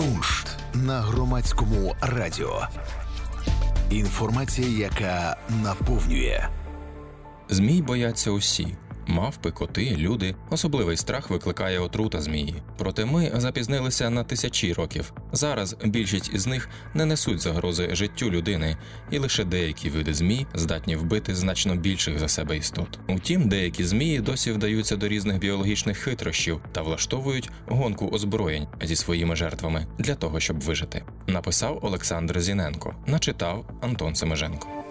Куншт на громадському радіо. Інформація, яка наповнює. Змій бояться усі. Мавпи, коти, люди. Особливий страх викликає отрута змії. Проте ми запізнилися на тисячі років. Зараз більшість із них не несуть загрози життю людини, і лише деякі види змій здатні вбити значно більших за себе істот. Утім, деякі змії досі вдаються до різних біологічних хитрощів та влаштовують гонку озброєнь зі своїми жертвами для того, щоб вижити. Написав Олександр Зіненко, начитав Антон Семеженко.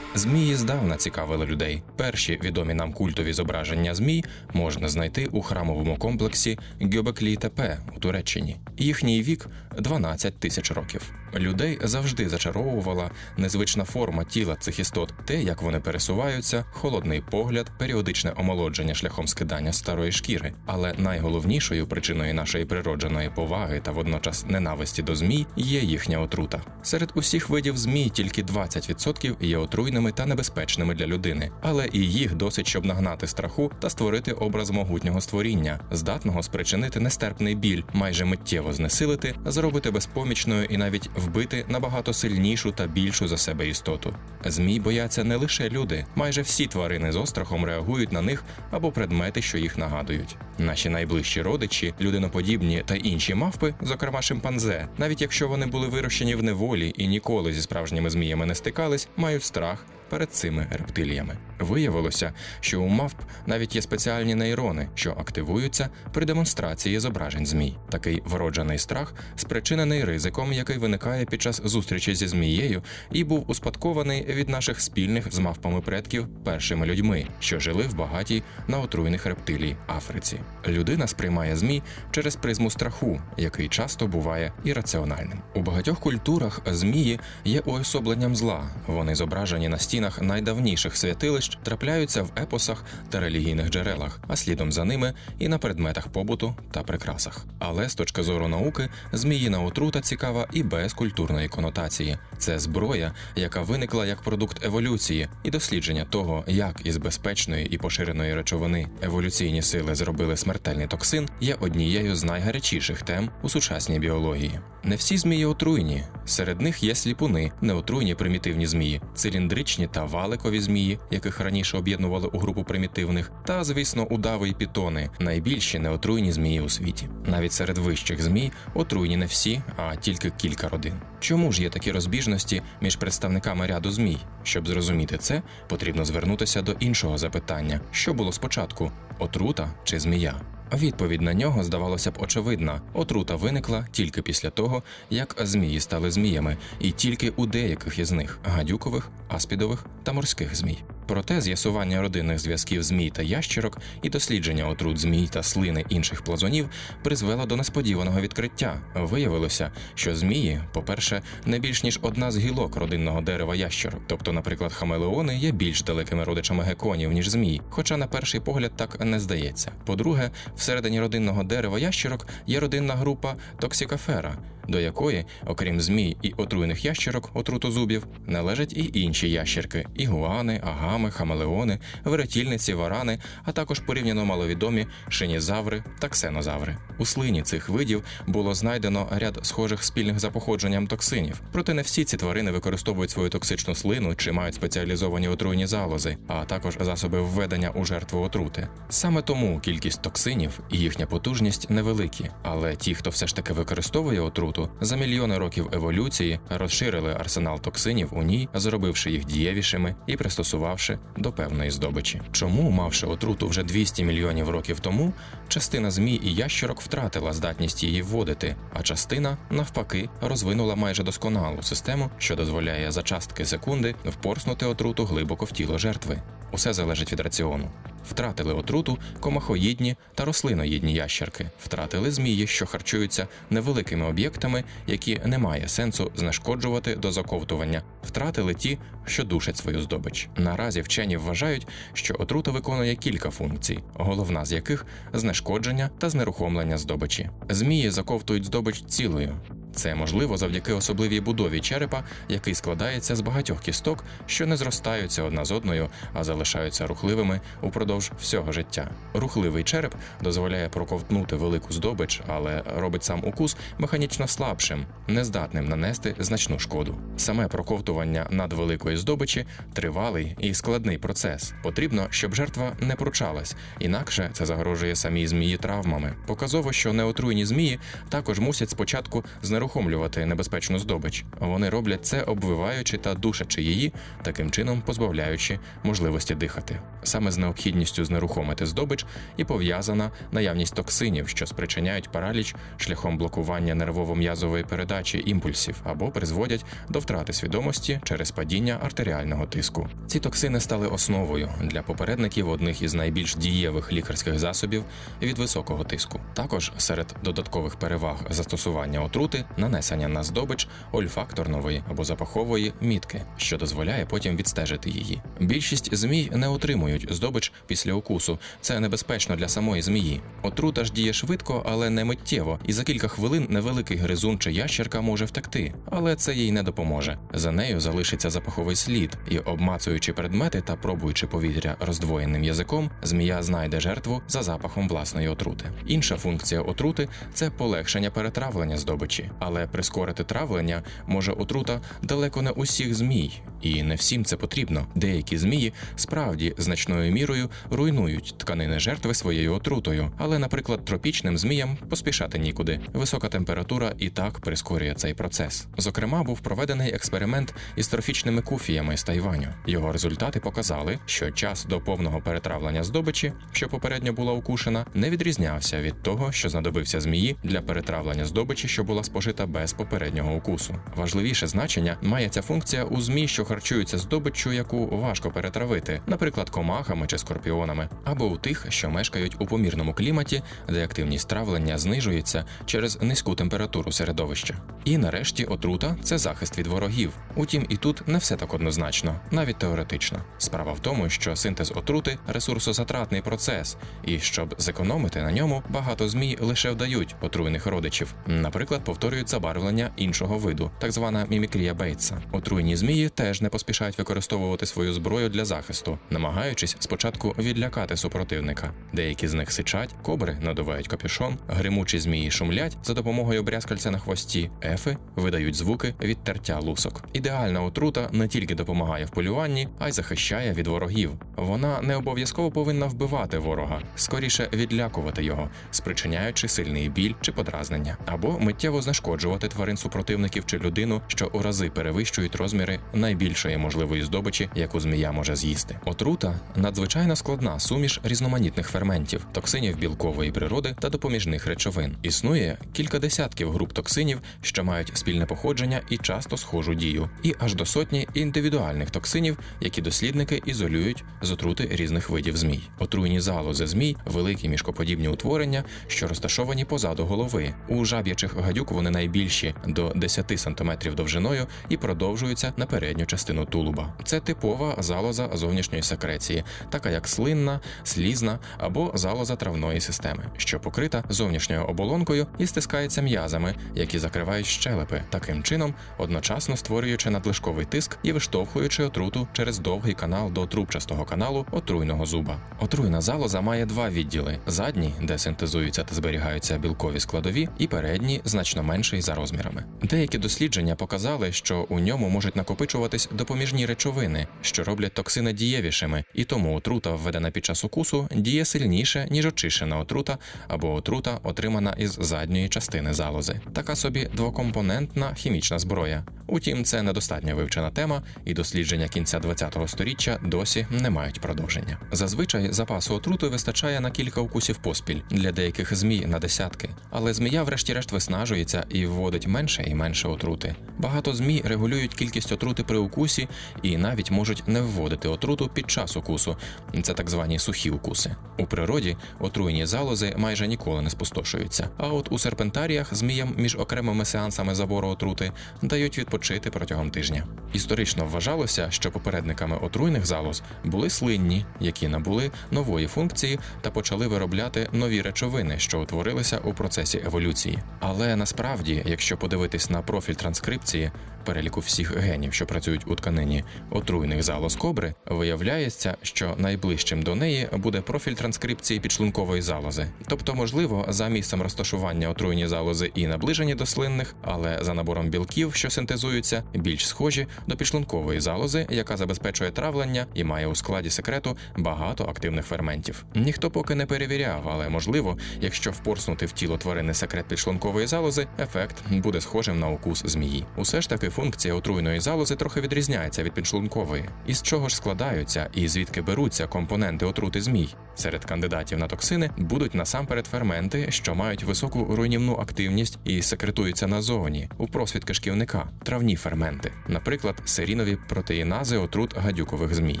Змії здавна цікавили людей. Перші відомі нам культові зображення змій можна знайти у храмовому комплексі Гьобеклі Тепе у Туреччині. Їхній вік 12 тисяч років. Людей завжди зачаровувала незвична форма тіла цих істот, те, як вони пересуваються, холодний погляд, періодичне омолодження шляхом скидання старої шкіри. Але найголовнішою причиною нашої природженої поваги та водночас ненависті до змій є їхня отрута. Серед усіх видів змій тільки 20% є отруйними та небезпечними для людини, але і їх досить, щоб нагнати страху та створити образ могутнього створіння, здатного спричинити нестерпний біль, майже миттєво знесилити, зробити безпомічною і навіть вбити набагато сильнішу та більшу за себе істоту. Змій бояться не лише люди, майже всі тварини з острахом реагують на них або предмети, що їх нагадують. Наші найближчі родичі, людиноподібні та інші мавпи, зокрема шимпанзе, навіть якщо вони були вирощені в неволі і ніколи зі справжніми зміями не стикались, мають страх перед цими рептиліями. Виявилося, що у мавп навіть є спеціальні нейрони, що активуються при демонстрації зображень змій. Такий вроджений страх спричинений ризиком, який виникає під час зустрічі зі змією, і був успадкований від наших спільних з мавпами предків першими людьми, що жили в багатій на отруйних рептилій Африці. Людина сприймає змій через призму страху, який часто буває ірраціональним. У багатьох культурах змії є уособленням зла. Вони зображені на стінах найдавніших святилищ, трапляються в епосах та релігійних джерелах, а слідом за ними і на предметах побуту та прикрасах. Але з точки зору науки, зміїна отрута цікава і без культурної конотації. Це зброя, яка виникла як продукт еволюції, і дослідження того, як із безпечної і поширеної речовини еволюційні сили зробили смертельний токсин, є однією з найгарячіших тем у сучасній біології. Не всі змії отруйні. Серед них є сліпуни, неотруйні примітивні змії, циліндричні та валикові змії, яких раніше об'єднували у групу примітивних, та, звісно, удави і пітони найбільші неотруйні змії у світі. Навіть серед вищих змій отруйні не всі, а тільки кілька родин. Чому ж є такі розбіжності між представниками ряду змій? Щоб зрозуміти це, потрібно звернутися до іншого запитання: що було спочатку отрута чи змія? Відповідь на нього здавалося б очевидна: отрута виникла тільки після того, як змії стали зміями, і тільки у деяких із них гадюкових, аспідових та морських змій. Проте з'ясування родинних зв'язків змій та ящерок і дослідження отрут змій та слини інших плазунів призвело до несподіваного відкриття. Виявилося, що змії, по-перше, не більш ніж одна з гілок родинного дерева ящерок, тобто, наприклад, хамелеони є більш далекими родичами геконів, ніж змій, хоча на перший погляд так не здається. По-друге, всередині родинного дерева ящерок є родинна група токсикафера, до якої, окрім змій і отруйних ящерок, отрутозубів, належать і інші ящерки ігуани, агами, хамелеони, веретільниці, варани, а також порівняно маловідомі шинізаври та ксенозаври. У слині цих видів було знайдено ряд схожих спільних за походженням токсинів. Проте не всі ці тварини використовують свою токсичну слину чи мають спеціалізовані отруйні залози, а також засоби введення у жертву отрути. Саме тому кількість токсинів і їхня потужність невеликі, але ті, хто все ж таки використовує отруту, за мільйони років еволюції розширили арсенал токсинів у ній, зробивши їх дієвішими і пристосувавши до певної здобичі. Чому, мавши отруту вже 200 мільйонів років тому, частина змій і ящерок втратила здатність її вводити, а частина, навпаки, розвинула майже досконалу систему, що дозволяє за частки секунди впорснути отруту глибоко в тіло жертви. Усе залежить від раціону. Втратили отруту комахоїдні та рослиноїдні ящерки, втратили змії, що харчуються невеликими об'єктами, які не має сенсу знешкоджувати до заковтування, втратили ті, що душать свою здобич. Наразі вчені вважають, що отрута виконує кілька функцій, головна з яких знешкодження та знерухомлення здобичі. Змії заковтують здобич цілою. Це можливо завдяки особливій будові черепа, який складається з багатьох кісток, що не зростаються одна з одною, а залишаються рухливими упродовж всього життя. Рухливий череп дозволяє проковтнути велику здобич, але робить сам укус механічно слабшим, нездатним нанести значну шкоду. Саме проковтування надвеликої здобичі тривалий і складний процес. Потрібно, щоб жертва не пручалась, інакше це загрожує самій змії травмами. Показово, що неотруйні змії також мусять спочатку знерухомлювати небезпечну здобич. Вони роблять це, обвиваючи та душачи її, таким чином позбавляючи можливості дихати. Саме з необхідністю знерухомити здобич і пов'язана наявність токсинів, що спричиняють параліч шляхом блокування нервово-м'язової передачі імпульсів або призводять до втрати свідомості через падіння артеріального тиску. Ці токсини стали основою для попередників одних із найбільш дієвих лікарських засобів від високого тиску. Також серед додаткових переваг застосування отрути нанесення на здобич ольфакторнової або запахової мітки, що дозволяє потім відстежити її. Більшість змій не отримують здобич після укусу. Це небезпечно для самої змії. Отрута ж діє швидко, але не миттєво, і за кілька хвилин невеликий гризун чи ящерка може втекти, але це їй не допоможе. За нею залишиться запаховий слід, і обмацуючи предмети та пробуючи повітря роздвоєним язиком, змія знайде жертву за запахом власної отрути. Інша функція отрути це полегшення перетравлення здобичі, але прискорити травлення може отрута далеко не усіх змій, і не всім це потрібно. Деякі змії справді значною мірою руйнують тканини жертви своєю отрутою, але, наприклад, тропічним зміям поспішати нікуди. Висока температура і так прискорює цей процес. Зокрема, був проведений експеримент із трофічними куфіями з Тайваню. Його результати показали, що час до повного перетравлення здобичі, що попередньо була укушена, не відрізнявся від того, що знадобився змії для перетравлення здобичі, що була спожита без попереднього укусу. Важливіше значення має ця функція у змій, що харчуються здобиччю, яку важко перетравити, наприклад, комахами чи скорпіонами, або у тих, що мешкають у помірному кліматі, де активність травлення знижується через низьку температуру середовища. І нарешті отрута це захист від ворогів. Утім, і тут не все так однозначно, навіть теоретично. Справа в тому, що синтез отрути ресурсозатратний процес, і щоб зекономити на ньому, багато змій лише вдають отруйних родичів, наприклад, повторюють забарвлення іншого виду, так звана мімікрія Бейтса. Отруйні змії теж не поспішають використовувати свою зброю для захисту, намагаючись спочатку відлякати супротивника. Деякі з них сичать, кобри надувають капюшон, гримучі змії шумлять за допомогою брязкальця на хвості, ефи видають звуки від тертя лусок. Ідеальна отрута не тільки допомагає в полюванні, а й захищає від ворогів. Вона не обов'язково повинна вбивати ворога, скоріше відлякувати його, спричиняючи сильний біль чи подразнення, або миттєво знешкоджувати тварин супротивників чи людину, що у рази перевищують розміри найбільшої можливої здобичі, яку змія може з'їсти. Отрута надзвичайно складна суміш різноманітних ферментів, токсинів білкової природи та допоміжних речовин. Існує кілька десятків груп токсинів, що мають спільне походження і часто схожу дію, і аж до сотні індивідуальних токсинів, які дослідники ізолюють з отрути різних видів змій. Отруйні залози змій великі мішкоподібні утворення, що розташовані позаду голови. У жаб'ячих гадюк вони найбільші до 10 см довжиною і продовжуються на передню частину тулуба. Це типова залоза зовнішньої секреції, така як слинна, слізна або залоза травної системи, що покрита зовнішньою оболонкою і стискається м'язами, які закривають щелепи, таким чином одночасно створюючи надлишковий тиск і виштовхуючи отруту через довгий канал до трубчастого каналу отруйного зуба. Отруйна залоза має два відділи: задній, де синтезуються та зберігаються білкові складові, і передній значно менший за розмірами. Деякі дослідження показали, що у ньому можуть накопичуватись допоміжні речовини, що роблять токсини дієвішими, і тому отрута, введена під час укусу, діє сильніше ніж очищена отрута або отрута, отримана із задньої частини залози. Така собі двокомпонентна хімічна зброя. Утім, це недостатньо вивчена тема, і дослідження кінця 20-го сторіччя досі не мають продовження. Зазвичай запасу отрути вистачає на кілька укусів поспіль для деяких змій на десятки, але змія, врешті-решт, виснажується і вводить менше і менше отрути. Багато змій регулюють кількість отрути при укусі і навіть можуть не вводити отруту під час укусу. Це так звані сухі укуси. У природі отруйні залози майже ніколи не спустошуються. А от у серпентаріях зміям між окремими сеансами забору отрути дають відпочити протягом тижня. Історично вважалося, що попередниками отруйних залоз були слинні, які набули нової функції та почали виробляти нові речовини, що утворилися у процесі еволюції. Але насправді Насправді, якщо подивитись на профіль транскрипції переліку всіх генів, що працюють у тканині отруйних залоз кобри, виявляється, що найближчим до неї буде профіль транскрипції підшлункової залози. Тобто, можливо, за місцем розташування отруйні залози і наближені до слинних, але за набором білків, що синтезуються, більш схожі до підшлункової залози, яка забезпечує травлення і має у складі секрету багато активних ферментів. Ніхто поки не перевіряв, але можливо, якщо впорснути в тіло тварини секрет підшлункової залози, ефект буде схожим на укус змії. Усе ж таки функція отруйної залози трохи відрізняється від підшлункової. Із чого ж складаються і звідки беруться компоненти отрути змій? Серед кандидатів на токсини будуть насамперед ферменти, що мають високу руйнівну активність і секретуються назовні у просвіт кишківника, травні ферменти, наприклад, серінові протеїнази отрут гадюкових змій.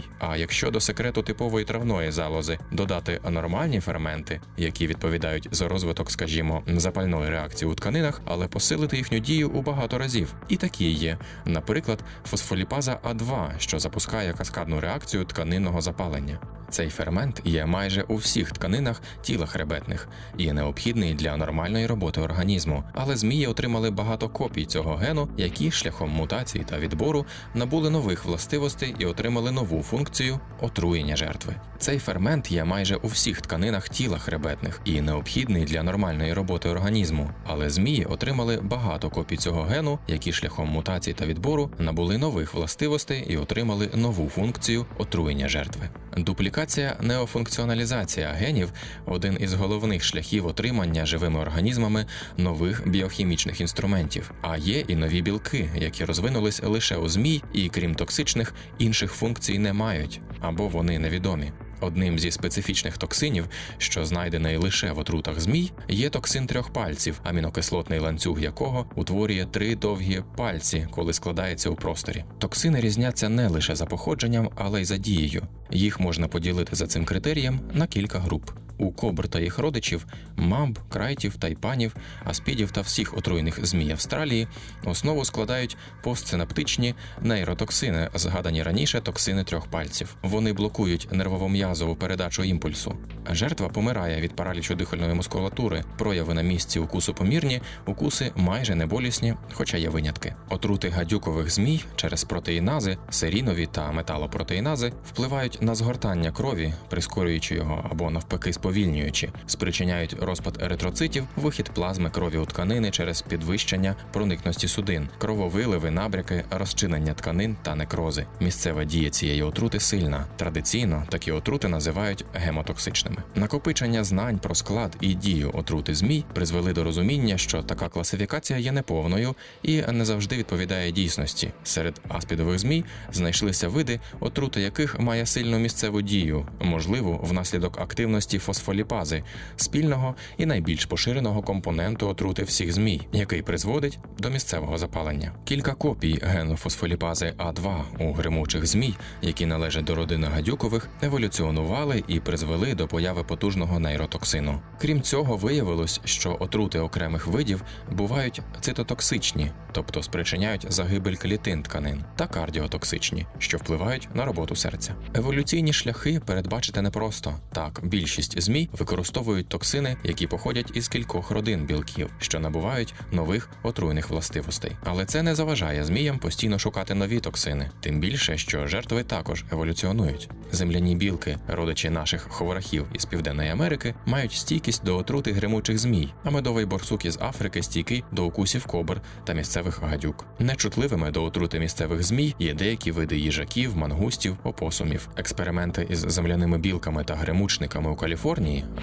А якщо до секрету типової травної залози додати нормальні ферменти, які відповідають за розвиток, скажімо, запальної реакції у тканинах, але посилити їхню дію у багато разів, і такі є, наприклад, фосфоліпаза А2, що запускає каскадну реакцію тканинного запалення. Цей фермент є майже у всіх тканинах тіла хребетних і необхідний для нормальної роботи організму, але змії отримали багато копій цього гену, які шляхом мутації та відбору набули нових властивостей і отримали нову функцію отруєння жертви. Цей фермент є майже у всіх тканинах тіла хребетних і необхідний для нормальної роботи організму, але змії отримали багато копій цього гену, які шляхом мутації та відбору набули нових властивостей і отримали нову функцію отруєння жертви. Дуплікація неофункціоналізація генів один із головних шляхів отримання живими організмами нових біохімічних інструментів. А є і нові білки, які розвинулись лише у змій, і крім токсичних, інших функцій не мають або вони невідомі. Одним зі специфічних токсинів, що знайдений лише в отрутах змій, є токсин трьох пальців, амінокислотний ланцюг якого утворює три довгі пальці, коли складається у просторі. Токсини різняться не лише за походженням, але й за дією. Їх можна поділити за цим критерієм на кілька груп. У кобр та їх родичів, мамб, крайтів, тайпанів, аспідів та всіх отруйних змій Австралії основу складають постсинаптичні нейротоксини, згадані раніше токсини трьох пальців. Вони блокують нервово-м'язову передачу імпульсу. Жертва помирає від паралічу дихальної мускулатури, прояви на місці укусу помірні, укуси майже не болісні, хоча є винятки. Отрути гадюкових змій через протеїнази, серінові та металопротеїнази впливають на згортання крові, прискорюючи його або навпаки сповільнюючи, спричиняють розпад еритроцитів, вихід плазми крові у тканини через підвищення проникності судин, крововиливи, набряки, розчинення тканин та некрози. Місцева дія цієї отрути сильна. Традиційно такі отрути називають гемотоксичними. Накопичення знань про склад і дію отрути змій призвели до розуміння, що така класифікація є неповною і не завжди відповідає дійсності. Серед аспідових змій знайшлися види, отрути яких має сильну місцеву дію, можливо, внаслідок активності фосфоліпази, спільного і найбільш поширеного компоненту отрути всіх змій, який призводить до місцевого запалення. Кілька копій гену фосфоліпази А2 у гримучих змій, які належать до родини гадюкових, еволюціонували і призвели до появи потужного нейротоксину. Крім цього, виявилось, що отрути окремих видів бувають цитотоксичні, тобто спричиняють загибель клітин тканин, та кардіотоксичні, що впливають на роботу серця. Еволюційні шляхи передбачити непросто так. Більшість змій використовують токсини, які походять із кількох родин білків, що набувають нових отруйних властивостей. Але це не заважає зміям постійно шукати нові токсини, тим більше, що жертви також еволюціонують. Земляні білки, родичі наших ховорахів із Південної Америки, мають стійкість до отрути гримучих змій, а медовий борсук із Африки стійкий до укусів кобр та місцевих гадюк. Нечутливими до отрути місцевих змій є деякі види їжаків, мангустів, опосумів. Експерименти із земляними білками та гримучниками у Каліфорнії,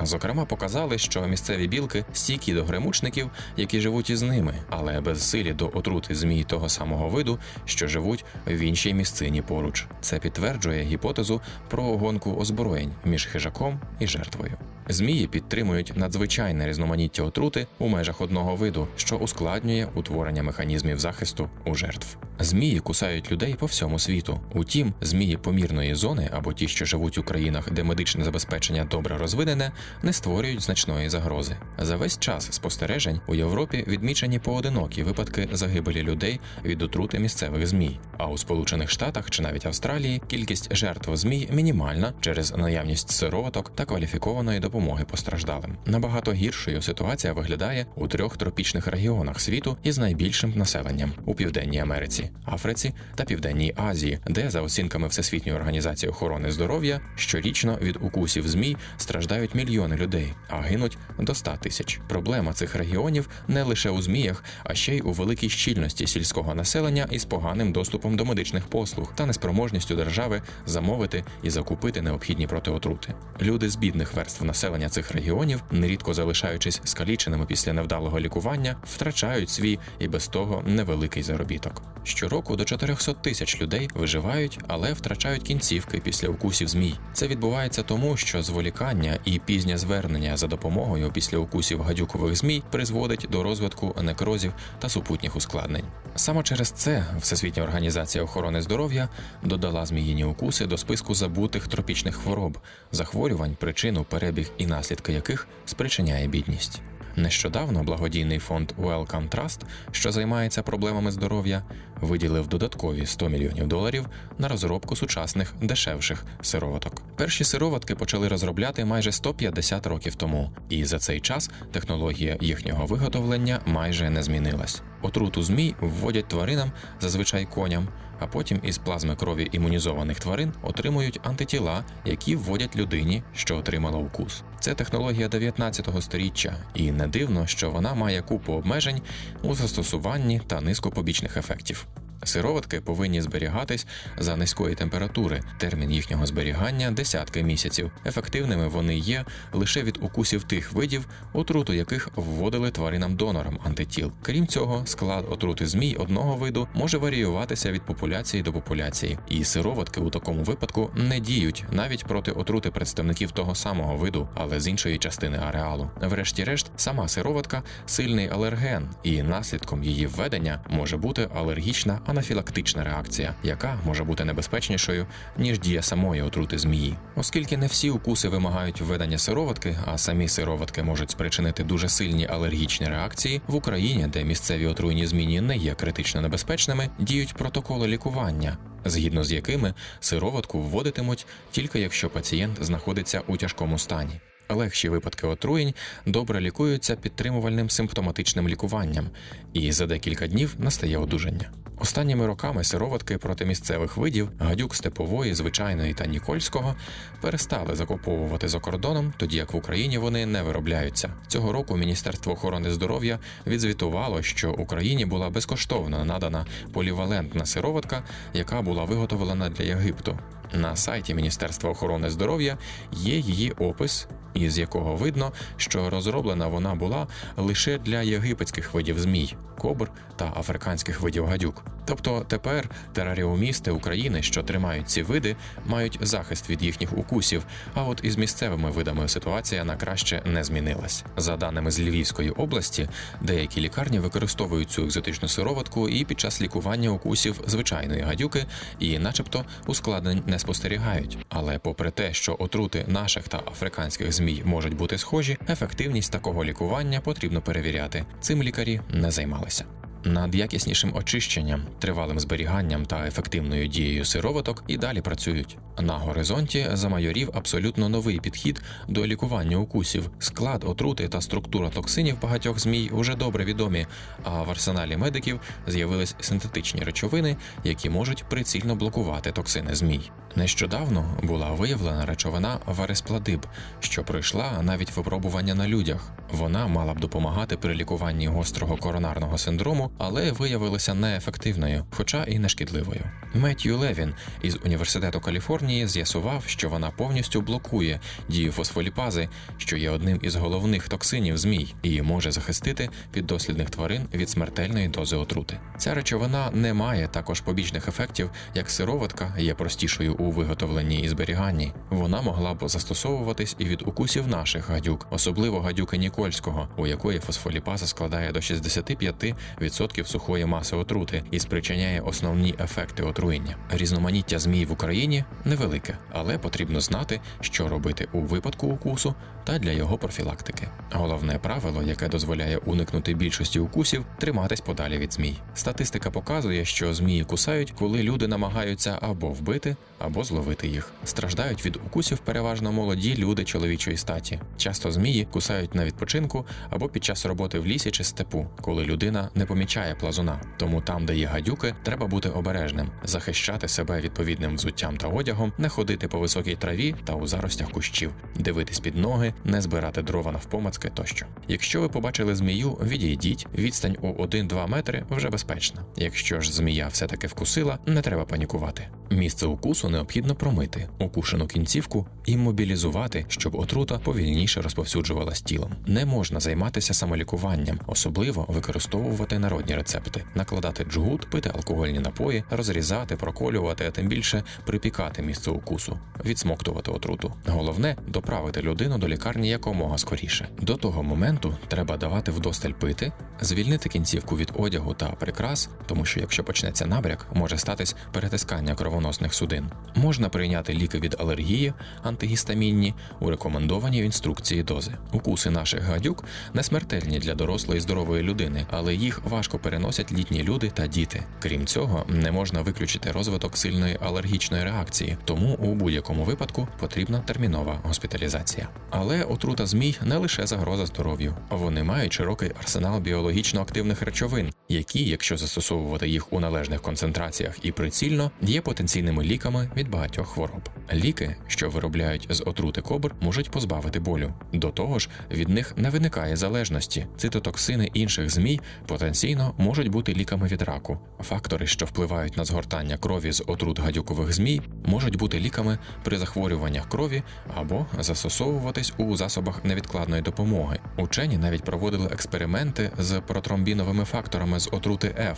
зокрема, показали, що місцеві білки стійкі до гримучників, які живуть із ними, але безсилі до отрути змій того самого виду, що живуть в іншій місцині поруч. Це підтверджує гіпотезу про гонку озброєнь між хижаком і жертвою. Змії підтримують надзвичайне різноманіття отрути у межах одного виду, що ускладнює утворення механізмів захисту у жертв. Змії кусають людей по всьому світу. Утім, змії помірної зони або ті, що живуть у країнах, де медичне забезпечення добре розвинене, не створюють значної загрози. За весь час спостережень у Європі відмічені поодинокі випадки загибелі людей від отрути місцевих змій. А у Сполучених Штатах чи навіть Австралії кількість жертв змій мінімальна через наявність сироваток та кваліфікованої допомоги постраждалим. Набагато гіршою ситуація виглядає у трьох тропічних регіонах світу із найбільшим населенням у Південній Америці, Африці та Південній Азії, де за оцінками Всесвітньої організації охорони здоров'я щорічно від укусів змій страждають мільйони людей, а гинуть до 100 тисяч. Проблема цих регіонів не лише у зміях, а ще й у великій щільності сільського населення із поганим доступом до медичних послуг та неспроможністю держави замовити і закупити необхідні протиотрути. Люди з бідних верств населення цих регіонів, нерідко залишаючись скаліченими після невдалого лікування, втрачають свій і без того невеликий заробіток. Щороку до 400 тисяч людей виживають, але втрачають кінцівки після укусів змій. Це відбувається тому, що зволікання і пізнє звернення за допомогою після укусів гадюкових змій призводить до розвитку некрозів та супутніх ускладнень. Саме через це Всесвітня організація охорони здоров'я додала зміїні укуси до списку забутих тропічних хвороб, захворювань, причину, перебіг і наслідки яких спричиняє бідність. Нещодавно благодійний фонд Wellcome Trust, що займається проблемами здоров'я, виділив додаткові 100 мільйонів доларів на розробку сучасних дешевших сироваток. Перші сироватки почали розробляти майже 150 років тому, і за цей час технологія їхнього виготовлення майже не змінилась. Отруту змій вводять тваринам, зазвичай коням, а потім із плазми крові імунізованих тварин отримують антитіла, які вводять людині, що отримала укус. Це технологія 19 століття, і не дивно, що вона має купу обмежень у застосуванні та низку побічних ефектів. Сироватки повинні зберігатись за низької температури. Термін їхнього зберігання десятки місяців. Ефективними вони є лише від укусів тих видів, отруту яких вводили тваринам донорам антитіл. Крім цього, склад отрути змій одного виду може варіюватися від популяції до популяції, і сироватки у такому випадку не діють навіть проти отрути представників того самого виду, але з іншої частини ареалу. Врешті-решт, сама сироватка сильний алерген, і наслідком її введення може бути алергічна анафілактична реакція, яка може бути небезпечнішою ніж дія самої отрути змії, оскільки не всі укуси вимагають введення сироватки, а самі сироватки можуть спричинити дуже сильні алергічні реакції в Україні, де місцеві отруйні зміні не є критично небезпечними, діють протоколи лікування. Згідно з якими сироватку вводитимуть тільки якщо пацієнт знаходиться у тяжкому стані. Легші випадки отруєнь добре лікуються підтримувальним симптоматичним лікуванням, і за декілька днів настає одужання. Останніми роками сироватки проти місцевих видів гадюк степової, звичайної та нікольського перестали закуповувати за кордоном, тоді як в Україні вони не виробляються. Цього року Міністерство охорони здоров'я відзвітувало, що Україні була безкоштовно надана полівалентна сироватка, яка була виготовлена для Єгипту. На сайті Міністерства охорони здоров'я є її опис, із якого видно, що розроблена вона була лише для єгипетських видів змій, кобр та африканських видів гадюк. Тобто тепер тераріумісти України, що тримають ці види, мають захист від їхніх укусів. А от із місцевими видами ситуація на краще не змінилась. За даними з Львівської області, деякі лікарні використовують цю екзотичну сироватку і під час лікування укусів звичайної гадюки, і, начебто, ускладнень не спостерігають. Але, попри те, що отрути наших та африканських змій можуть бути схожі, ефективність такого лікування потрібно перевіряти. Цим лікарі не займалися. Над якіснішим очищенням, тривалим зберіганням та ефективною дією сироваток і далі працюють. На горизонті замайорів абсолютно новий підхід до лікування укусів. Склад отрути та структура токсинів багатьох змій вже добре відомі. А в арсеналі медиків з'явились синтетичні речовини, які можуть прицільно блокувати токсини змій. Нещодавно була виявлена речовина вареспладиб, що пройшла навіть випробування на людях. Вона мала б допомагати при лікуванні гострого коронарного синдрому, але виявилася неефективною, хоча і нешкідливою. Меттью Левін із університету Каліфорнії з'ясував, що вона повністю блокує дію фосфоліпази, що є одним із головних токсинів змій, і може захистити піддослідних тварин від смертельної дози отрути. Ця речовина не має також побічних ефектів, як сироватка є простішою у виготовленні і зберіганні. Вона могла б застосовуватись і від укусів наших гадюк, особливо гадюки Нікольського, у якої фосфоліпаза складає до 65% 10% сухої маси отрути і спричиняє основні ефекти отруєння. Різноманіття змій в Україні невелике, але потрібно знати, що робити у випадку укусу та для його профілактики. Головне правило, яке дозволяє уникнути більшості укусів, триматись подалі від змій. Статистика показує, що змії кусають, коли люди намагаються або вбити, або зловити їх. Страждають від укусів переважно молоді люди чоловічої статі. Часто змії кусають на відпочинку або під час роботи в лісі чи степу, коли людина не помічає плазуна. Тому там, де є гадюки, треба бути обережним, захищати себе відповідним взуттям та одягом, не ходити по високій траві та у заростях кущів, дивитись під ноги, не збирати дрова навпомацки тощо. Якщо ви побачили змію, відійдіть. Відстань у 1-2 метри вже безпечна. Якщо ж змія все-таки вкусила, не треба панікувати. Місце укусу необхідно промити, укушену кінцівку іммобілізувати, щоб отрута повільніше розповсюджувалась тілом. Не можна займатися самолікуванням, особливо використовувати народні рецепти, накладати джгут, пити алкогольні напої, розрізати, проколювати, а тим більше припікати місце укусу, відсмоктувати отруту. Головне доправити людину до лікарні якомога скоріше. До того моменту треба давати вдосталь пити, звільнити кінцівку від одягу та прикрас, тому що якщо почнеться набряк, може статись перетискання кровоносних судин. Можна прийняти ліки від алергії, антигістамінні у рекомендованій в інструкції дози. Укуси наших гадюк не смертельні для дорослої здорової людини, але їх важко переносять літні люди та діти. Крім цього, не можна виключити розвиток сильної алергічної реакції, тому у будь-якому випадку потрібна термінова госпіталізація. Але отрута змій не лише загроза здоров'ю, вони мають широкий арсенал біологічно активних речовин, які, якщо застосовувати їх у належних концентраціях і прицільно, є потенційними ліками від багатьох хвороб. Ліки, що виробляють з отрути кобр, можуть позбавити болю. До того ж, від них не виникає залежності. Цитотоксини інших змій потенційно можуть бути ліками від раку. Фактори, що впливають на згортання крові з отрут гадюкових змій, можуть бути ліками при захворюваннях крові або застосовуватись у засобах невідкладної допомоги. Учені навіть проводили експерименти з протромбіновими факторами з отрути F,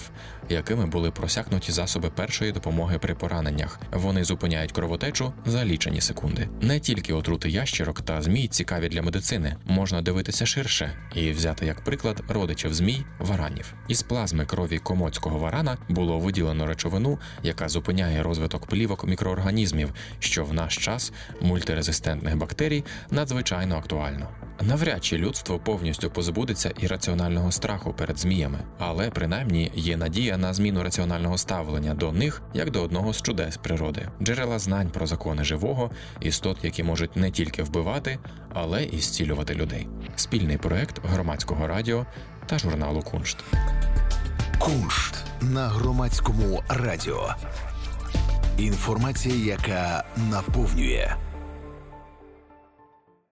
якими були просякнуті засоби першої допомоги при пораненнях. Вони зупиняють кровотечу за лічені секунди. Не тільки отрути ящерок та змій цікаві для медицини, можна дивитися ширше і взяти як приклад родичів змій варанів. Із плазми крові комоцького варана було виділено речовину, яка зупиняє розвиток плівок мікроорганізмів, що в наш час мультирезистентних бактерій надзвичайно актуально. Навряд чи людство повністю позбудеться ірраціонального страху перед зміями, але принаймні є надія на зміну раціонального ставлення до них як до одного з чудес природи, джерела знань про закони живого, істот, які можуть не тільки вбивати, але і зцілювати людей. Спільний проект громадського радіо та журналу Куншт. Куншт на громадському радіо. Інформація, яка наповнює.